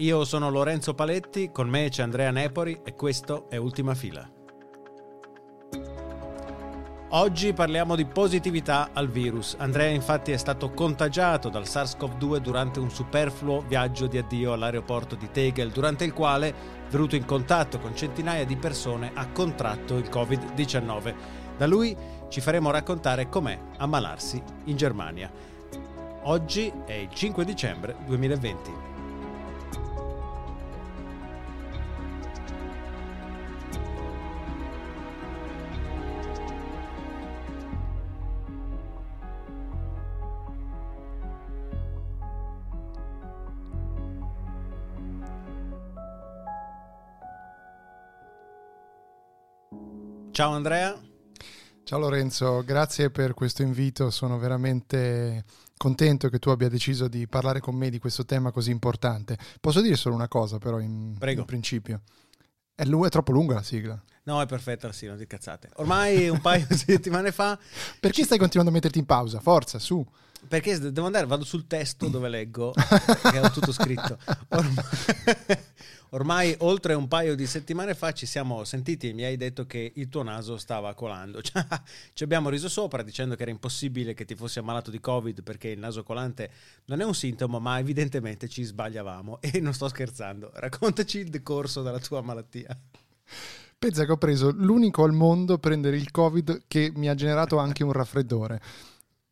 Io sono Lorenzo Paletti, con me c'è Andrea Nepori e questo è Ultima Fila. Oggi parliamo di positività al virus. Andrea infatti è stato contagiato dal SARS-CoV-2 durante un superfluo viaggio di addio all'aeroporto di Tegel, durante il quale, venuto in contatto con centinaia di persone, ha contratto il Covid-19. Da lui ci faremo raccontare com'è ammalarsi in Germania. Oggi è il 5 dicembre 2020. Ciao Andrea. Ciao Lorenzo, grazie per questo invito, sono veramente contento che tu abbia deciso di parlare con me di questo tema così importante. Posso dire solo una cosa però in, in principio? È, è, troppo lunga la sigla. No, è perfetta, sì, non ti cazzate. Ormai un paio di settimane fa... Perché stai continuando a metterti in pausa? Forza, su. Perché devo andare, vado sul testo dove leggo, che ho tutto scritto. Ormai, ormai, oltre un paio di settimane fa ci siamo sentiti e mi hai detto che il tuo naso stava colando. Cioè, ci abbiamo riso sopra dicendo che era impossibile che ti fossi ammalato di Covid perché il naso colante non è un sintomo, ma evidentemente ci sbagliavamo. E non sto scherzando. Raccontaci il decorso della tua malattia. Pensa che ho preso l'unico al mondo a prendere il Covid che mi ha generato anche un raffreddore.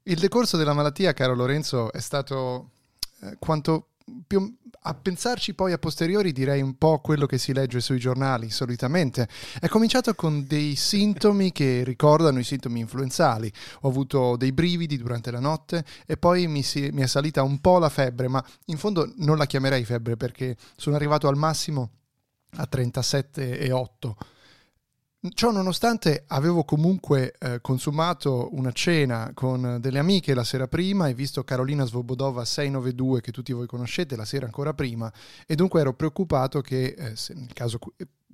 Il decorso della malattia, caro Lorenzo, è stato eh, quanto più a pensarci poi a posteriori direi un po' quello che si legge sui giornali solitamente. È cominciato con dei sintomi che ricordano i sintomi influenzali. Ho avuto dei brividi durante la notte e poi mi, si, mi è salita un po' la febbre, ma in fondo non la chiamerei febbre perché sono arrivato al massimo a 37,8 Ciò nonostante avevo comunque eh, consumato una cena con delle amiche la sera prima e visto Carolina Svobodova 692 che tutti voi conoscete la sera ancora prima e dunque ero preoccupato che eh, se nel caso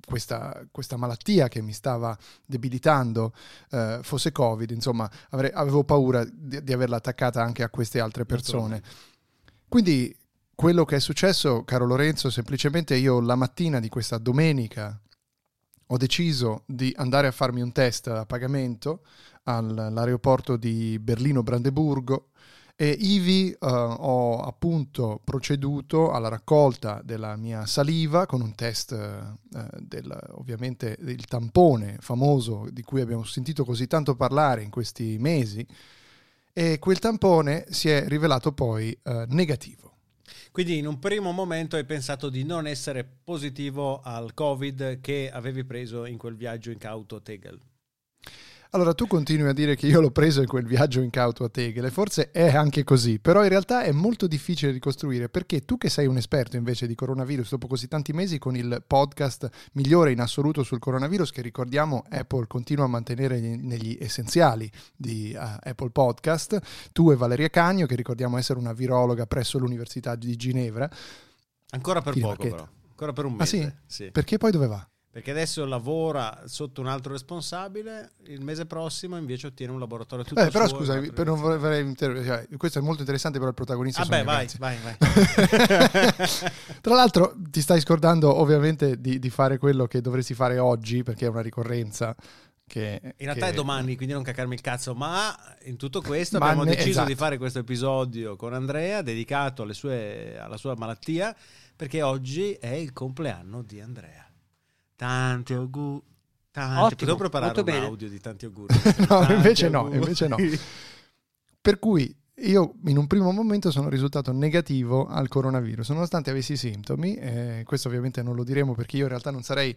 questa, questa, malattia che mi stava debilitando eh, fosse Covid, insomma avrei, avevo paura di, di, averla attaccata anche a queste altre persone. Quindi quello che è successo, caro Lorenzo, semplicemente io la mattina di questa domenica ho deciso di andare a farmi un test a pagamento all'aeroporto di Berlino-Brandeburgo e ivi uh, ho appunto proceduto alla raccolta della mia saliva con un test uh, del, ovviamente del tampone famoso di cui abbiamo sentito così tanto parlare in questi mesi e quel tampone si è rivelato poi uh, negativo. Quindi in un primo momento hai pensato di non essere positivo al Covid che avevi preso in quel viaggio incauto a Tegel. Allora tu continui a dire che io l'ho preso in quel viaggio incauto a Tegel e forse è anche così, però in realtà è molto difficile ricostruire perché tu che sei un esperto invece di coronavirus dopo così tanti mesi con il podcast migliore in assoluto sul coronavirus che ricordiamo Apple continua a mantenere negli essenziali di uh, Apple Podcast, tu e Valeria Cagno che ricordiamo essere una virologa presso l'Università di Ginevra. Ancora per poco però, ancora per un mese. Ah sì? sì. Perché poi dove va? Perché adesso lavora sotto un altro responsabile, il mese prossimo invece ottiene un laboratorio tutto eh, però suo, scusa, per non vorrei inter... cioè, questo è molto interessante però il protagonista Vabbè, vai, vai, vai, Tra l'altro ti stai scordando ovviamente di, di, fare quello che dovresti fare oggi, perché è una ricorrenza. Che, in realtà che... è domani, quindi non caccarmi il cazzo, ma in tutto questo abbiamo ne... deciso esatto. di fare questo episodio con Andrea dedicato sue... alla sua malattia, perché oggi è il compleanno di Andrea. Tanti auguri. Tanti. Ottimo, Potevo preparare un bene. audio di tanti auguri. no, tanti invece auguri. no, invece no. Per cui io in un primo momento sono risultato negativo al coronavirus, nonostante avessi sintomi, eh, questo ovviamente non lo diremo perché io in realtà non sarei...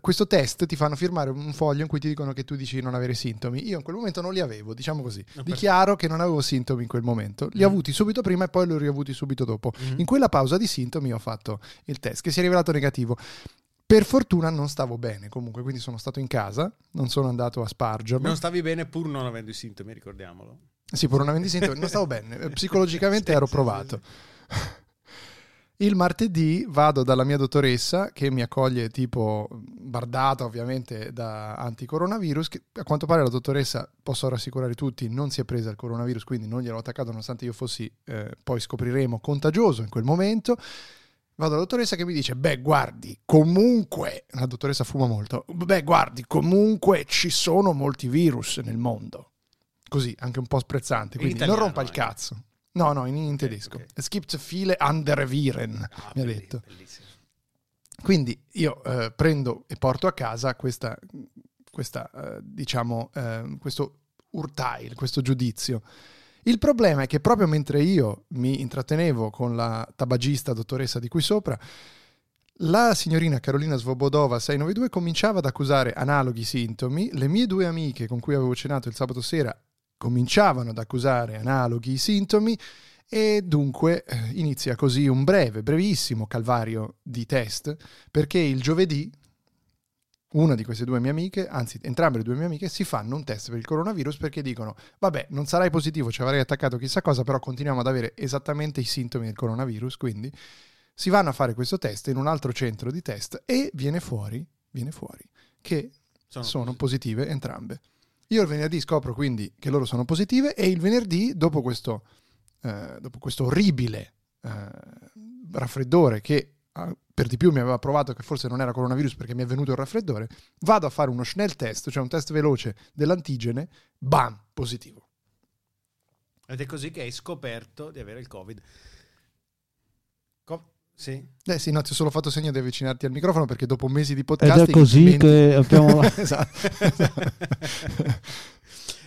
Questo test ti fanno firmare un foglio in cui ti dicono che tu dici di non avere sintomi. Io in quel momento non li avevo, diciamo così. No, Dichiaro che non avevo sintomi in quel momento. Li ho mm. avuti subito prima e poi li ho riavuti subito dopo. Mm. In quella pausa di sintomi ho fatto il test che si è rivelato negativo. Per fortuna non stavo bene comunque, quindi sono stato in casa, non sono andato a spargermi. Non stavi bene pur non avendo i sintomi, ricordiamolo. Sì, pur non avendo i sintomi, non stavo bene. Psicologicamente ero provato. Il martedì vado dalla mia dottoressa che mi accoglie tipo bardata ovviamente da anticoronavirus. Che a quanto pare la dottoressa, posso rassicurare tutti, non si è presa il coronavirus, quindi non gliel'ho attaccato nonostante io fossi, eh, poi scopriremo, contagioso in quel momento Vado alla dottoressa che mi dice, beh guardi, comunque, la dottoressa fuma molto, beh guardi, comunque ci sono molti virus nel mondo. Così, anche un po' sprezzante, quindi non rompa il eh. cazzo. No, no, in, in tedesco. ok. Es gibt viele andere Viren, Ah, mi ha detto. bellissimo. Quindi io eh, prendo e porto a casa questa, questa, eh, diciamo, eh, questo urtail, questo giudizio. Il problema è che proprio mentre io mi intrattenevo con la tabagista dottoressa di qui sopra, la signorina Carolina Svobodova 692 cominciava ad accusare analoghi sintomi, le mie due amiche con cui avevo cenato il sabato sera cominciavano ad accusare analoghi sintomi e dunque eh, inizia così un breve, brevissimo calvario di test perché il giovedì una di queste due mie amiche, anzi entrambe le due mie amiche, si fanno un test per il coronavirus perché dicono vabbè non sarai positivo, ci avrai attaccato chissà cosa, però continuiamo ad avere esattamente i sintomi del coronavirus, quindi si vanno a fare questo test in un altro centro di test e viene fuori, viene fuori che Sono, sono positive entrambe. Io il venerdì scopro quindi che loro sono positive e il venerdì, dopo questo, eh, dopo questo orribile eh, raffreddore che per di più mi aveva provato che forse non era coronavirus perché mi è venuto il raffreddore, vado a fare uno Schnell test, cioè un test veloce dell'antigene, bam, positivo. Ed è così che hai scoperto di avere il Covid. Co- sì? Eh sì, no, ti ho solo fatto segno di avvicinarti al microfono perché dopo mesi di Ed podcast... è così che abbiamo... esatto.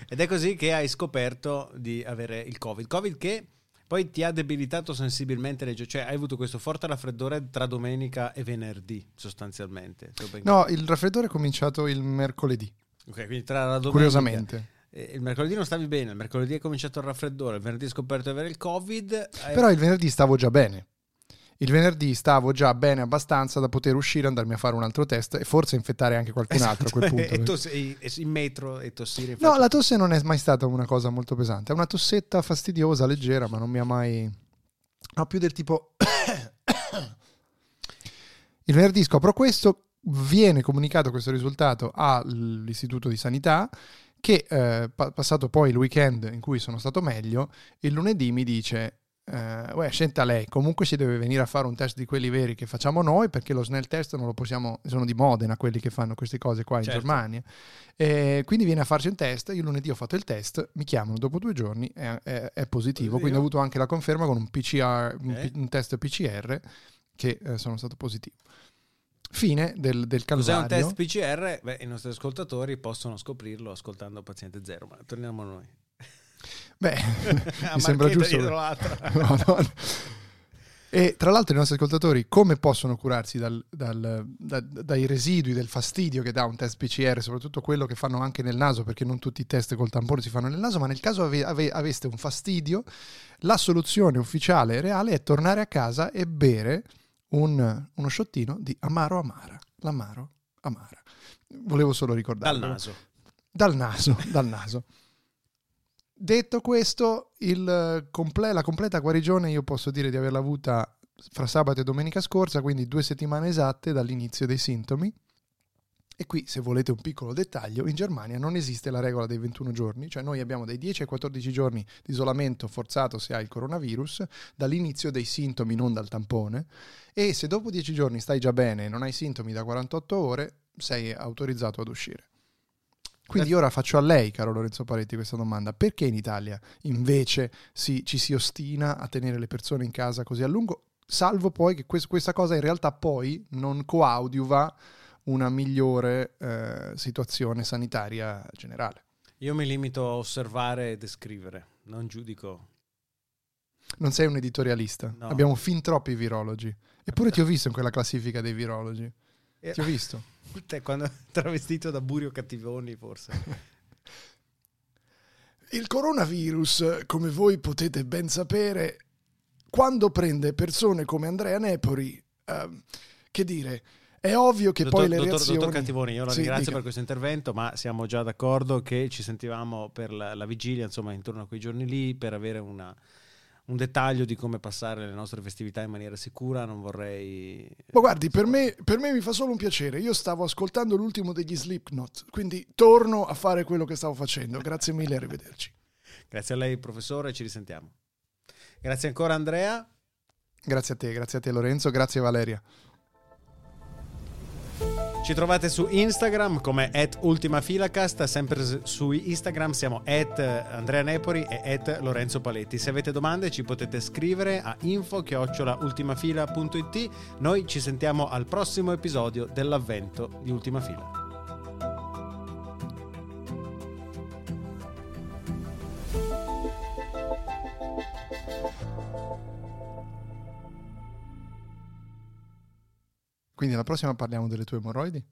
Ed è così che hai scoperto di avere il Covid. Covid che poi ti ha debilitato sensibilmente le cioè hai avuto questo forte raffreddore tra domenica e venerdì, sostanzialmente. Ben No, il raffreddore è cominciato il mercoledì, Ok, quindi tra la domenica curiosamente. il mercoledì non stavi bene, il mercoledì è cominciato il raffreddore, il venerdì hai scoperto di avere il Covid. hai- Però il venerdì stavo già bene. Il venerdì stavo già bene abbastanza da poter uscire, andarmi a fare un altro test e forse infettare anche qualcun altro a quel Esatto, punto. e tosse- e- e in metro e tossire No, la tosse non è mai stata una cosa molto pesante. È una tossetta fastidiosa, leggera, ma non mi ha mai. No, più del tipo. Il venerdì scopro questo, viene comunicato questo risultato all'istituto di sanità. Che eh, pa- passato poi il weekend in cui sono stato meglio, il lunedì mi dice: eh, Uè, senta lei, comunque si deve venire a fare un test di quelli veri che facciamo noi, perché lo snell test non lo possiamo. Sono di Modena quelli che fanno queste cose qua in Certo. Germania. E quindi viene a farci un test. Io lunedì ho fatto il test, mi chiamano dopo due giorni, è, è- è positivo. Positivo. Quindi ho avuto anche la conferma con un PCR, un, Ok. pi- un test PCR che eh, sono stato positivo. Fine del, del Cos'è calvario. un test PCR? Beh, i nostri ascoltatori possono scoprirlo ascoltando Paziente Zero, ma torniamo a noi. Beh, mi sembra giusto. l'altra. Madonna. E tra l'altro i nostri ascoltatori come possono curarsi dal- dal- da- dai residui del fastidio che dà un test PCR, soprattutto quello che fanno anche nel naso, perché non tutti i test col tampone si fanno nel naso, ma nel caso ave- ave- aveste un fastidio, la soluzione ufficiale e reale è tornare a casa e bere un- uno sciottino di Amaro Amara. L'Amaro Amara. Volevo solo ricordarlo. Dal naso. Dal naso, dal naso. Detto questo, comple- la completa guarigione io posso dire di averla avuta fra sabato e domenica scorsa, quindi due settimane esatte dall'inizio dei sintomi. E qui, se volete un piccolo dettaglio, in Germania non esiste la regola dei 21 giorni, cioè noi abbiamo dai 10 ai 14 giorni di isolamento forzato se hai il coronavirus, dall'inizio dei sintomi, non dal tampone, e se dopo 10 giorni stai già bene e non hai sintomi da 48 ore, sei autorizzato ad uscire. Quindi ora faccio a lei, caro Lorenzo Paretti, questa domanda. Perché in Italia invece si- ci si ostina a tenere le persone in casa così a lungo, salvo poi che quest- questa cosa in realtà poi non coadiuva una migliore eh, situazione sanitaria generale? Io mi limito a osservare e descrivere, non giudico. Non sei un editorialista. No. Abbiamo fin troppi virologi. Eppure ti ho visto in quella classifica dei virologi. Ti ho visto. Te quando travestito da Burio Cattivoni, forse. Il coronavirus, come voi potete ben sapere, quando prende persone come Andrea Nepori, ehm, che dire, è ovvio che dottor, poi le dottor- reazioni... dottor Cattivoni, io la Sì, ringrazio dica. per questo intervento, ma siamo già d'accordo che ci sentivamo per la, la vigilia, insomma, intorno a quei giorni lì, per avere una- un dettaglio di come passare le nostre festività in maniera sicura. Non vorrei. Ma guardi, per me, per me mi fa solo un piacere. Io stavo ascoltando l'ultimo degli Slipknot, quindi torno a fare quello che stavo facendo. Grazie mille, arrivederci. Grazie a lei, professore, ci risentiamo. Grazie ancora, Andrea. Grazie a te, grazie a te Lorenzo, grazie Valeria. Ci trovate su Instagram come at ultimafilacast, sempre su Instagram siamo at Andrea Nepori e at Lorenzo Paletti. Se avete domande ci potete scrivere a info-ultimafila.it. Noi ci sentiamo al prossimo episodio dell'avvento di Ultima Fila. Quindi la prossima parliamo delle tue emorroidi?